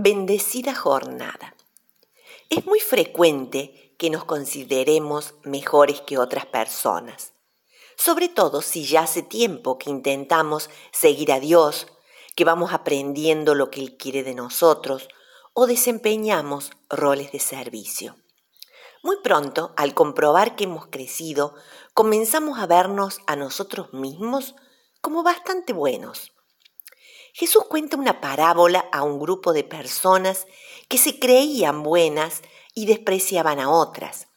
Bendecida jornada. Es muy frecuente que nos consideremos mejores que otras personas, sobre todo si ya hace tiempo que intentamos seguir a Dios, que vamos aprendiendo lo que Él quiere de nosotros o desempeñamos roles de servicio. Muy pronto, al comprobar que hemos crecido, comenzamos a vernos a nosotros mismos como bastante buenos Jesús cuenta una parábola a un grupo de personas que se creían buenas y despreciaban a otras.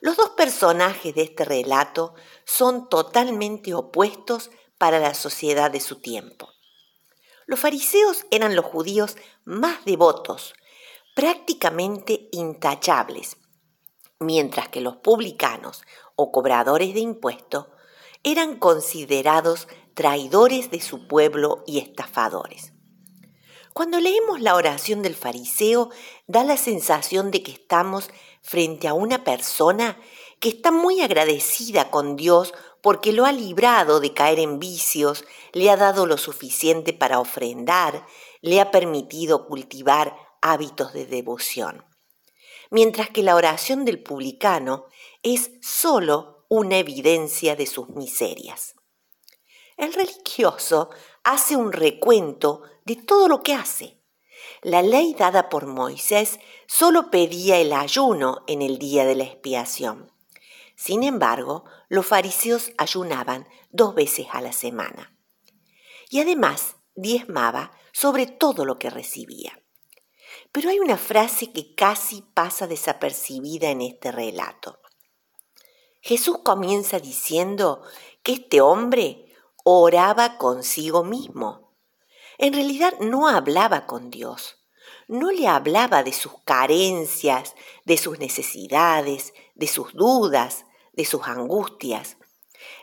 Los dos personajes de este relato son totalmente opuestos para la sociedad de su tiempo. Los fariseos eran los judíos más devotos, prácticamente intachables, mientras que los publicanos o cobradores de impuestos eran considerados traidores de su pueblo y estafadores. Cuando leemos la oración del fariseo, da la sensación de que estamos frente a una persona que está muy agradecida con Dios porque lo ha librado de caer en vicios, le ha dado lo suficiente para ofrendar, le ha permitido cultivar hábitos de devoción. Mientras que la oración del publicano es sólo una evidencia de sus miserias. El religioso hace un recuento de todo lo que hace. La ley dada por Moisés solo pedía el ayuno en el día de la expiación. Sin embargo, los fariseos ayunaban dos veces a la semana. Y además diezmaba sobre todo lo que recibía. Pero hay una frase que casi pasa desapercibida en este relato. Jesús comienza diciendo que este hombre oraba consigo mismo. En realidad no hablaba con Dios, no le hablaba de sus carencias, de sus necesidades, de sus dudas, de sus angustias,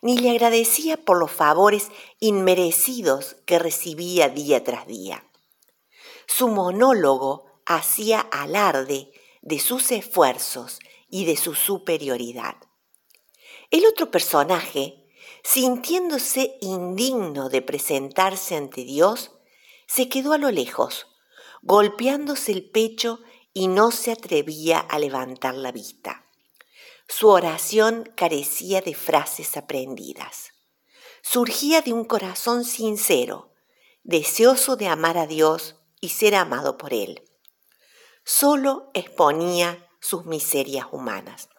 ni le agradecía por los favores inmerecidos que recibía día tras día. Su monólogo hacía alarde de sus esfuerzos y de su superioridad. El otro personaje sintiéndose indigno de presentarse ante Dios, se quedó a lo lejos, golpeándose el pecho y no se atrevía a levantar la vista. Su oración carecía de frases aprendidas. Surgía de un corazón sincero, deseoso de amar a Dios y ser amado por Él. Solo exponía sus miserias humanas.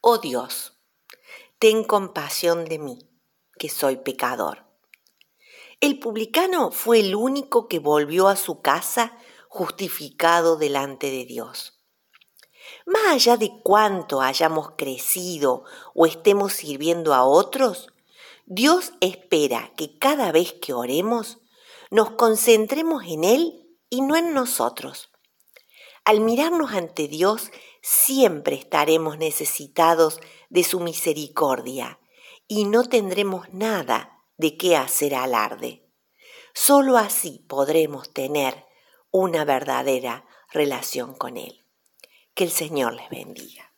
Oh Dios, ten compasión de mí, que soy pecador. El publicano fue el único que volvió a su casa justificado delante de Dios. Más allá de cuánto hayamos crecido o estemos sirviendo a otros, Dios espera que cada vez que oremos nos concentremos en Él y no en nosotros. Al mirarnos ante Dios, siempre estaremos necesitados de su misericordia y no tendremos nada de qué hacer alarde. Solo así podremos tener una verdadera relación con Él. Que el Señor les bendiga.